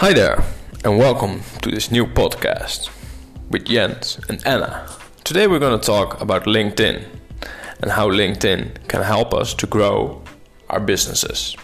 Hi there, and welcome to this new podcast with Jens and Anna. Today we're going to talk about LinkedIn and how LinkedIn can help us to grow our businesses.